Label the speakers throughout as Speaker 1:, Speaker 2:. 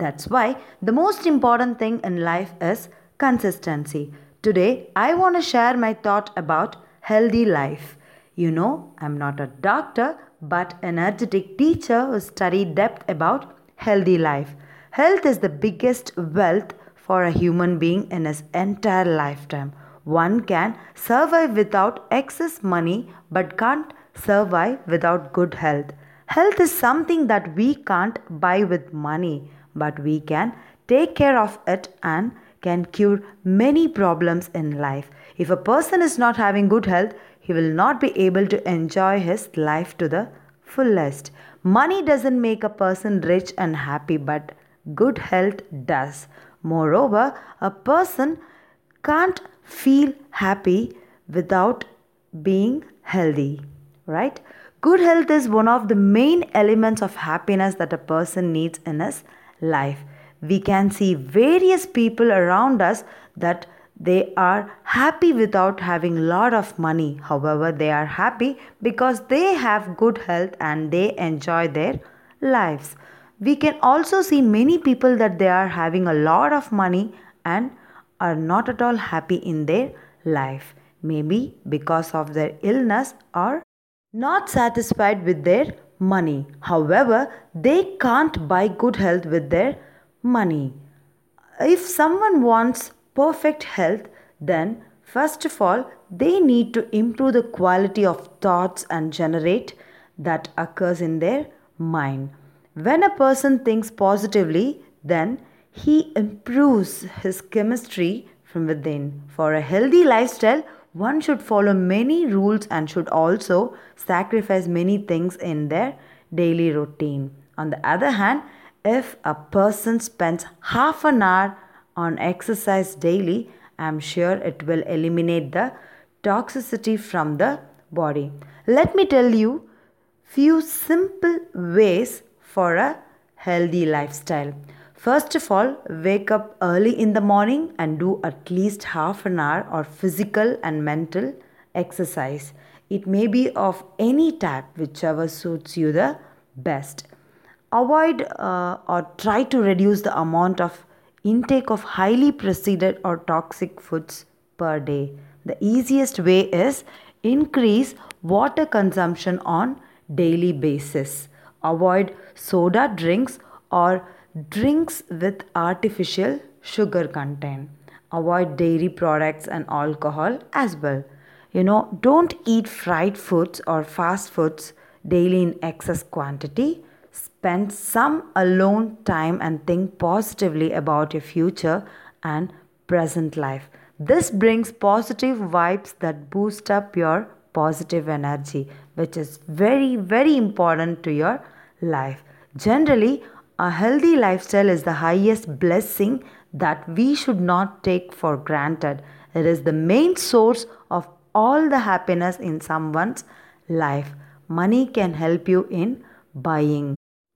Speaker 1: That's why the most important thing in life is consistency. Today, I want to share my thought about healthy life. You know, I'm not a doctor, but an energetic teacher who studied depth about healthy life. Health is the biggest wealth for a human being in his entire lifetime. One can survive without excess money but can't survive without good health. Health is something that we can't buy with money, but we can take care of it and can cure many problems in life. If a person is not having good health, he will not be able to enjoy his life to the fullest. Money doesn't make a person rich and happy, but good health does. Moreover, a person can't feel happy without being healthy, right? Good health is one of the main elements of happiness that a person needs in his life. We can see various people around us that they are happy without having lot of money. However, they are happy because they have good health and they enjoy their lives. We can also see many people that they are having a lot of money and are not at all happy in their life. Maybe because of their illness or not satisfied with their money. However, they can't buy good health with their money. If someone wants perfect health, then first of all, they need to improve the quality of thoughts and generate that occurs in their mind. When a person thinks positively, then he improves his chemistry from within. For a healthy lifestyle, one should follow many rules and should also sacrifice many things in their daily routine. On the other hand, if a person spends half an hour on exercise daily, I'm sure it will eliminate the toxicity from the body. Let me tell you few simple ways for a healthy lifestyle. First of all, wake up early in the morning and do at least half an hour of physical and mental exercise. It may be of any type, whichever suits you the best. Avoid uh, or try to reduce the amount of intake of highly processed or toxic foods per day. The easiest way is increase water consumption on daily basis. Avoid soda drinks or drinks with artificial sugar content. Avoid dairy products and alcohol as well. You know, don't eat fried foods or fast foods daily in excess quantity. Spend some alone time and think positively about your future and present life. This brings positive vibes that boost up your positive energy, which is very, very important to your life. Generally, a healthy lifestyle is the highest blessing that we should not take for granted. It is the main source of all the happiness in someone's life. Money can help you in buying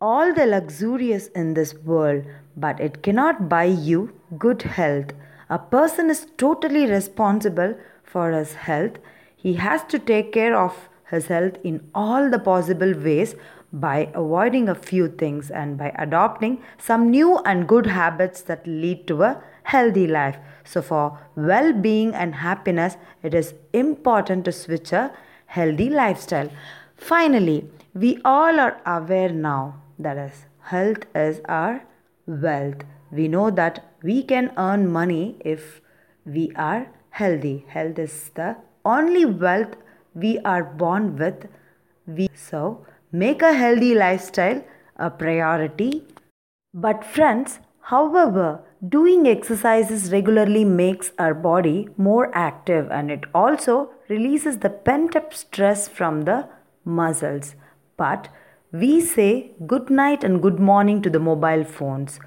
Speaker 1: all the luxurious in this world, but it cannot buy you good health. A person is totally responsible for his health. He has to take care of his health in all the possible ways by avoiding a few things and by adopting some new and good habits that lead to a healthy life. So, for well being and happiness, it is important to switch a healthy lifestyle. Finally, we all are aware now that is, health is our wealth. We know that we can earn money if we are healthy. Health is the only wealth we are born with. We so make a healthy lifestyle a priority. But friends, however, doing exercises regularly makes our body more active and it also releases the pent up stress from the muscles. But we say good night and good morning to the mobile phones.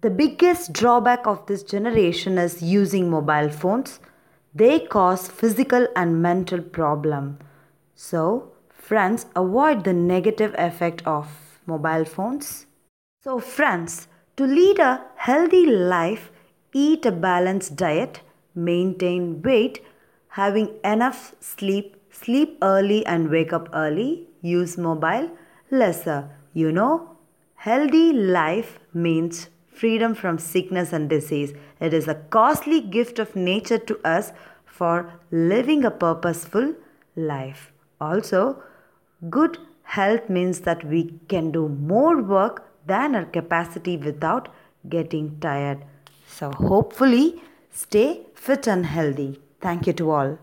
Speaker 1: The biggest drawback of this generation is using mobile phones. They cause physical and mental problem. So, friends, avoid the negative effect of mobile phones. So, friends, to lead a healthy life, eat a balanced diet, maintain weight, having enough sleep, sleep early and wake up early, use mobile lesser. You know, healthy life means freedom from sickness and disease. It is a costly gift of nature to us for living a purposeful life. Also, good health means that we can do more work than our capacity without getting tired. So, hopefully, stay fit and healthy. Thank you to all.